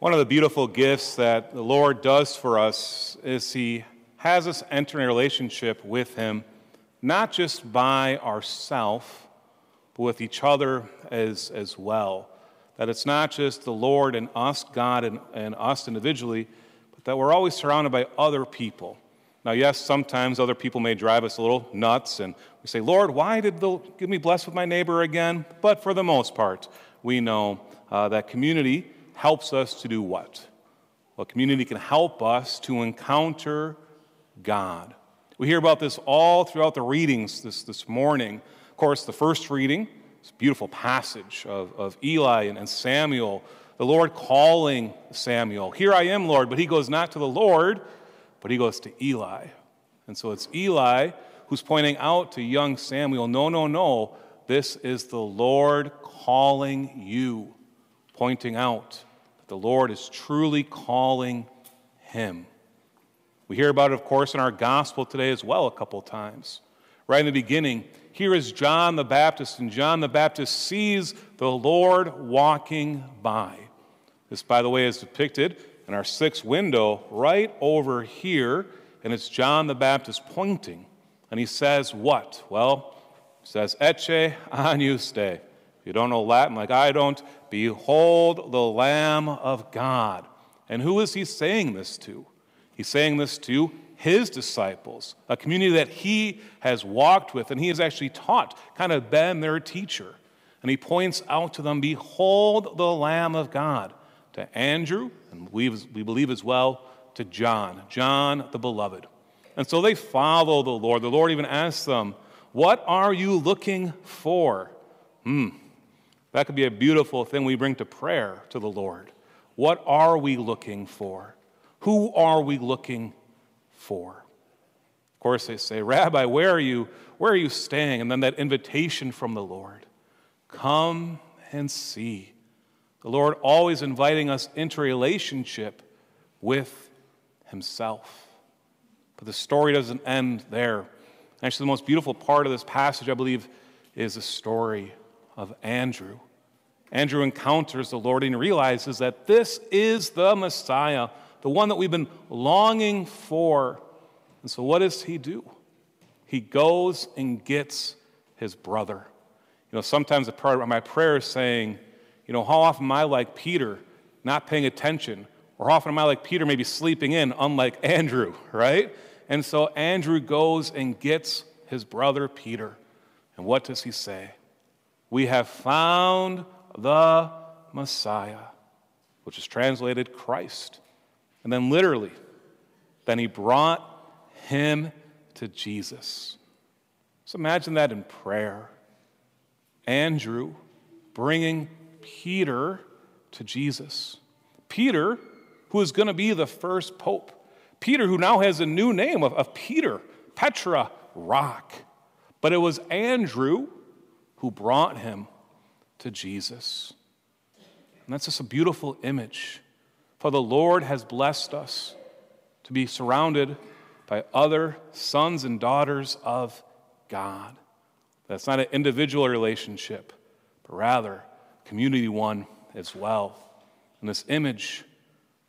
One of the beautiful gifts that the Lord does for us is He has us enter in a relationship with Him, not just by ourself, but with each other as, as well. That it's not just the Lord and us, God, and, and us individually, but that we're always surrounded by other people. Now, yes, sometimes other people may drive us a little nuts, and we say, Lord, why did the, give me blessed with my neighbor again? But for the most part, we know uh, that community helps us to do what? Well, community can help us to encounter God. We hear about this all throughout the readings this, this morning. Of course, the first reading, this beautiful passage of, of Eli and, and Samuel, the Lord calling Samuel, Here I am, Lord. But he goes not to the Lord, but he goes to Eli. And so it's Eli who's pointing out to young Samuel, No, no, no, this is the Lord calling you, pointing out the Lord is truly calling him. We hear about it, of course, in our gospel today as well, a couple times. Right in the beginning, here is John the Baptist, and John the Baptist sees the Lord walking by. This, by the way, is depicted in our sixth window right over here, and it's John the Baptist pointing. And he says, What? Well, he says, Ecce agnus if you don't know Latin like I don't, behold the Lamb of God. And who is he saying this to? He's saying this to his disciples, a community that he has walked with and he has actually taught, kind of been their teacher. And he points out to them, Behold the Lamb of God. To Andrew, and we, we believe as well to John, John the beloved. And so they follow the Lord. The Lord even asks them, What are you looking for? Hmm, that could be a beautiful thing we bring to prayer to the Lord. What are we looking for? Who are we looking for? Of course, they say, Rabbi, where are you? Where are you staying? And then that invitation from the Lord come and see. The Lord always inviting us into relationship with Himself. But the story doesn't end there. Actually, the most beautiful part of this passage, I believe, is the story of Andrew. Andrew encounters the Lord and realizes that this is the Messiah, the one that we've been longing for. And so, what does he do? He goes and gets his brother. You know, sometimes a part of my prayer is saying, you know, how often am I like Peter, not paying attention? Or how often am I like Peter, maybe sleeping in, unlike Andrew, right? And so Andrew goes and gets his brother Peter. And what does he say? We have found the Messiah, which is translated Christ. And then literally, then he brought him to Jesus. So imagine that in prayer. Andrew bringing Peter to Jesus. Peter, who is going to be the first pope. Peter, who now has a new name of, of Peter, Petra, rock. But it was Andrew who brought him to Jesus. And that's just a beautiful image. For the Lord has blessed us to be surrounded by other sons and daughters of God. That's not an individual relationship, but rather community one as well. And this image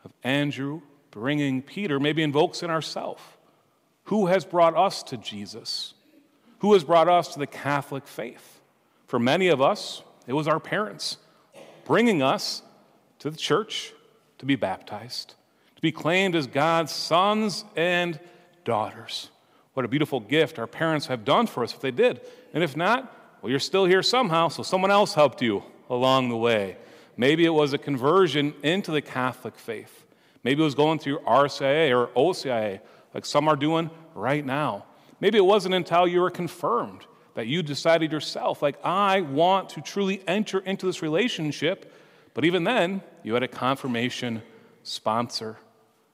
of Andrew bringing Peter maybe invokes in ourselves. Who has brought us to Jesus? Who has brought us to the Catholic faith? For many of us, it was our parents bringing us to the church to be baptized, to be claimed as God's sons and daughters. What a beautiful gift our parents have done for us if they did. And if not, well, you're still here somehow, so someone else helped you along the way. Maybe it was a conversion into the Catholic faith. Maybe it was going through RCIA or OCIA, like some are doing right now. Maybe it wasn't until you were confirmed that you decided yourself, like, I want to truly enter into this relationship. But even then, you had a confirmation sponsor.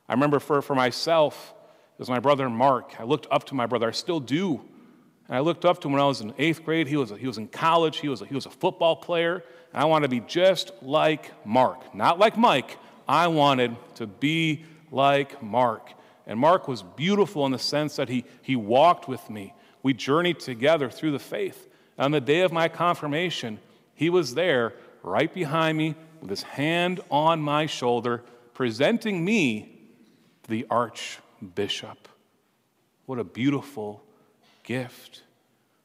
I remember for, for myself, it was my brother Mark. I looked up to my brother, I still do. And I looked up to him when I was in eighth grade. He was, he was in college, he was, a, he was a football player. And I wanted to be just like Mark, not like Mike. I wanted to be like Mark. And Mark was beautiful in the sense that he, he walked with me. We journeyed together through the faith. On the day of my confirmation, he was there right behind me, with his hand on my shoulder, presenting me to the archbishop. What a beautiful gift.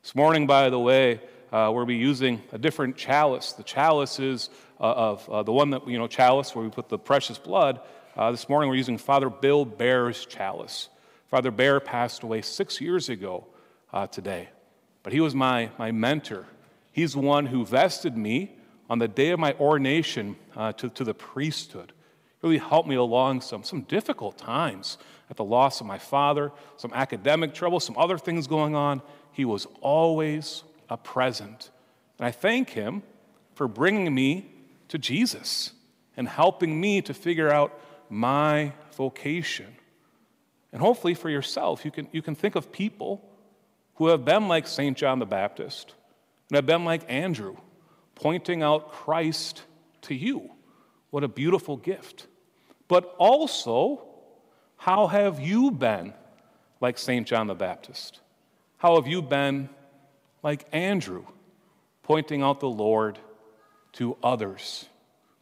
This morning, by the way, uh, we'll be using a different chalice. The chalice is uh, of uh, the one that, you know, chalice where we put the precious blood. Uh, this morning, we're using Father Bill Baer's chalice. Father Bear passed away six years ago uh, today, but he was my, my mentor. He's the one who vested me on the day of my ordination uh, to, to the priesthood. He Really helped me along some, some difficult times at the loss of my father, some academic trouble, some other things going on. He was always a present. And I thank him for bringing me to Jesus and helping me to figure out my vocation. And hopefully for yourself, you can, you can think of people who have been like St. John the Baptist and have been like Andrew, pointing out Christ to you. What a beautiful gift. But also, how have you been like St. John the Baptist? How have you been like Andrew, pointing out the Lord to others?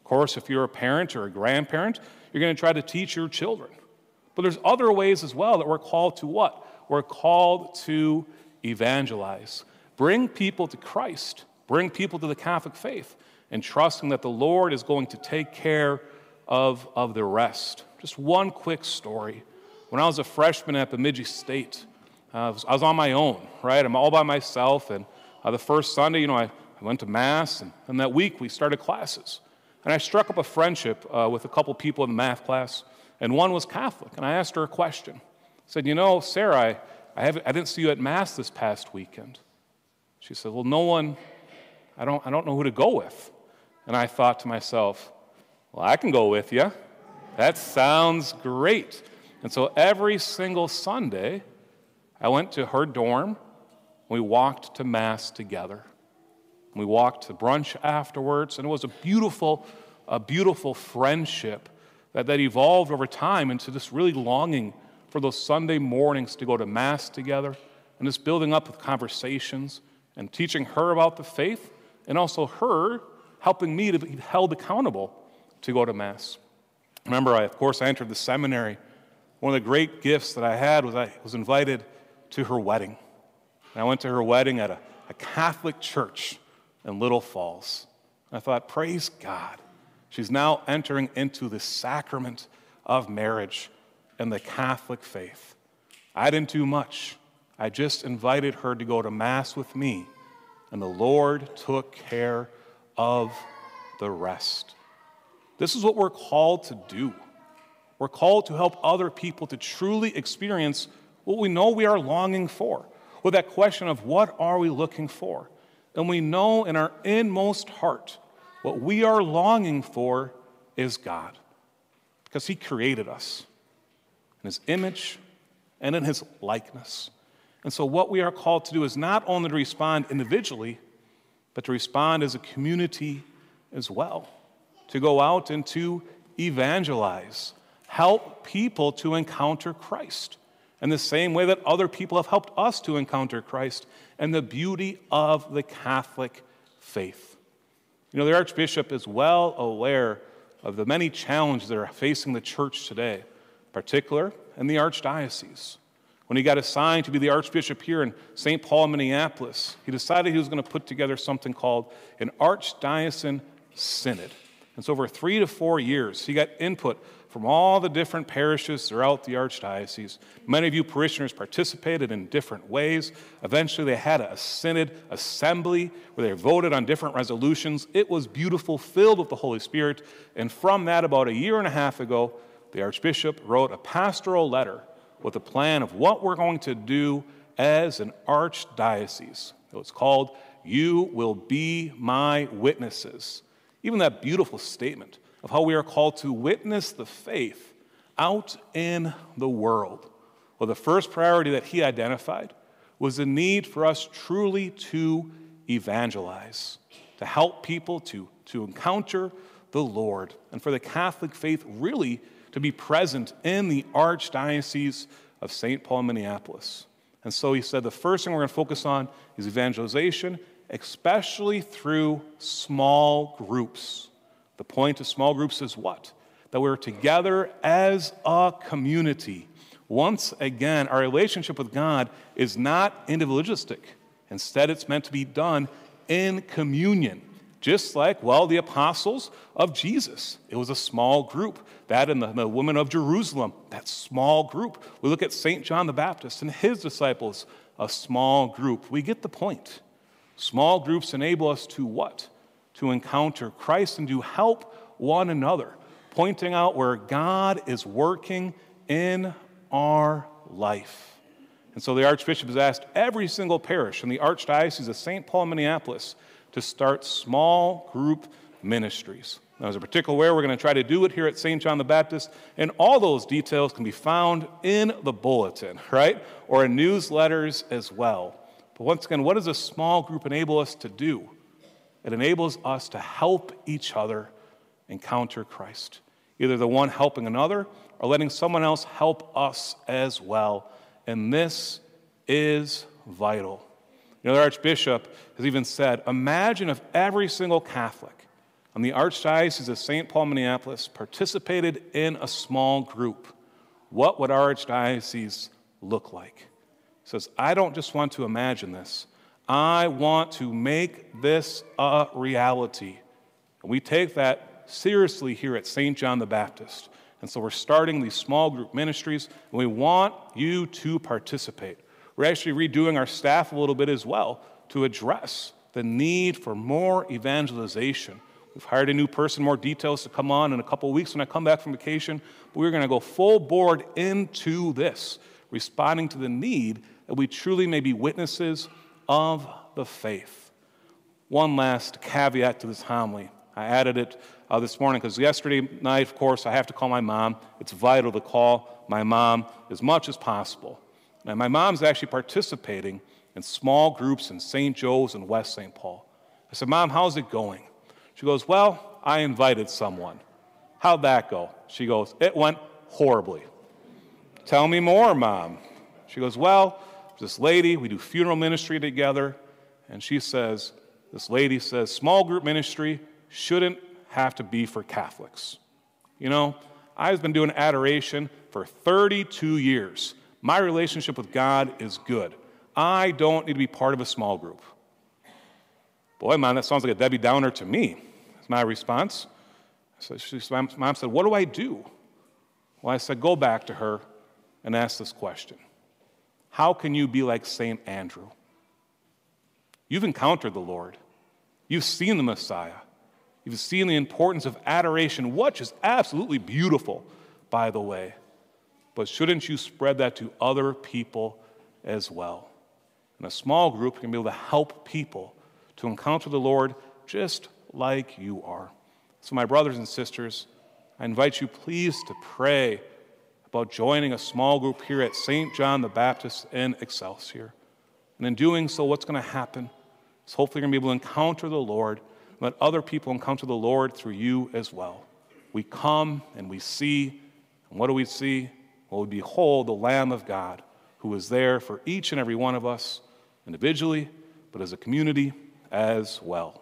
Of course, if you're a parent or a grandparent, you're going to try to teach your children. But there's other ways as well that we're called to what? We're called to evangelize. Bring people to Christ, bring people to the Catholic faith, and trusting that the Lord is going to take care of, of the rest. Just one quick story. When I was a freshman at Bemidji State, uh, I, was, I, was, on my own, right? I'm all by myself. And uh, the first Sunday, you know, I, I went to Mass, and, and, that week we started classes. And I struck up a friendship uh, with a couple people in the math class, and one was Catholic. And I asked her a question. I said, You know, Sarah, I, I, have, I didn't see you at Mass this past weekend. She said, Well, no one, I don't, I don't know who to go with. And I thought to myself, Well, I can go with you. That sounds great. And so every single Sunday, I went to her dorm. We walked to Mass together. We walked to brunch afterwards, and it was a beautiful, a beautiful friendship that, that evolved over time into this really longing for those Sunday mornings to go to Mass together and this building up with conversations and teaching her about the faith and also her helping me to be held accountable to go to Mass. Remember, I, of course, I entered the seminary. One of the great gifts that I had was I was invited to her wedding. And I went to her wedding at a, a Catholic church in Little Falls. And I thought, praise God. She's now entering into the sacrament of marriage and the Catholic faith. I didn't do much. I just invited her to go to Mass with me, and the Lord took care of the rest. This is what we're called to do. We're called to help other people to truly experience what we know we are longing for, with that question of what are we looking for? And we know in our inmost heart what we are longing for is God, because He created us in His image and in His likeness. And so, what we are called to do is not only to respond individually, but to respond as a community as well, to go out and to evangelize, help people to encounter Christ in the same way that other people have helped us to encounter Christ and the beauty of the Catholic faith. You know, the Archbishop is well aware of the many challenges that are facing the church today, particular in the Archdiocese. When he got assigned to be the Archbishop here in St. Paul, Minneapolis, he decided he was going to put together something called an Archdiocesan Synod. And so, over three to four years, he got input from all the different parishes throughout the Archdiocese. Many of you parishioners participated in different ways. Eventually, they had a synod assembly where they voted on different resolutions. It was beautiful, filled with the Holy Spirit. And from that, about a year and a half ago, the Archbishop wrote a pastoral letter with a plan of what we're going to do as an archdiocese. It was called, You Will Be My Witnesses. Even that beautiful statement of how we are called to witness the faith out in the world. Well, the first priority that he identified was the need for us truly to evangelize, to help people to, to encounter the Lord, and for the Catholic faith really to be present in the Archdiocese of St. Paul, Minneapolis. And so he said the first thing we're going to focus on is evangelization, especially through small groups The point of small groups is what? That we're together as a community. Once again, our relationship with God is not individualistic. Instead, it's meant to be done in communion. Just like, well, the apostles of Jesus. It was a small group. That and the, the women of Jerusalem, that small group. We look at St. John the Baptist and his disciples, a small group. We get the point. Small groups enable us to what? To encounter Christ and to help one another, pointing out where God is working in our life. And so the Archbishop has asked every single parish in the Archdiocese of St. Paul, Minneapolis, to start small group ministries. Now, there's a particular way we're going to try to do it here at St. John the Baptist, and all those details can be found in the bulletin, right? Or in newsletters as well. But once again, what does a small group enable us to do? It enables us to help each other encounter Christ. Either the one helping another or letting someone else help us as well. And this is vital. The Archbishop has even said imagine if every single Catholic on the Archdiocese of St. Paul, Minneapolis participated in a small group. What would our Archdiocese look like? He says, I don't just want to imagine this, I want to make this a reality. And we take that seriously here at St. John the Baptist. And so we're starting these small group ministries, and we want you to participate. We're actually redoing our staff a little bit as well to address the need for more evangelization. We've hired a new person, more details to come on in a couple weeks when I come back from vacation. But we're going to go full board into this, responding to the need that we truly may be witnesses of the faith. One last caveat to this homily. I added it uh, this morning because yesterday night, of course, I have to call my mom. It's vital to call my mom as much as possible. And my mom's actually participating in small groups in St. Joe's and West St. Paul. I said, Mom, how's it going? She goes, Well, I invited someone. How'd that go? She goes, It went horribly. Tell me more, Mom. She goes, Well, this lady, we do funeral ministry together, and she says, This lady says, small group ministry shouldn't have to be for Catholics. You know, I've been doing adoration for 32 years. My relationship with God is good. I don't need to be part of a small group. Boy, man, that sounds like a Debbie Downer to me. That's my response. So she, mom said, What do I do? Well, I said, Go back to her and ask this question How can you be like St. Andrew? You've encountered the Lord, you've seen the Messiah, you've seen the importance of adoration, which is absolutely beautiful, by the way. But shouldn't you spread that to other people as well? And a small group you can be able to help people to encounter the Lord just like you are. So, my brothers and sisters, I invite you please to pray about joining a small group here at St. John the Baptist in Excelsior. And in doing so, what's going to happen is hopefully you're going to be able to encounter the Lord, let other people encounter the Lord through you as well. We come and we see, and what do we see? Well, we behold the Lamb of God who is there for each and every one of us individually, but as a community as well.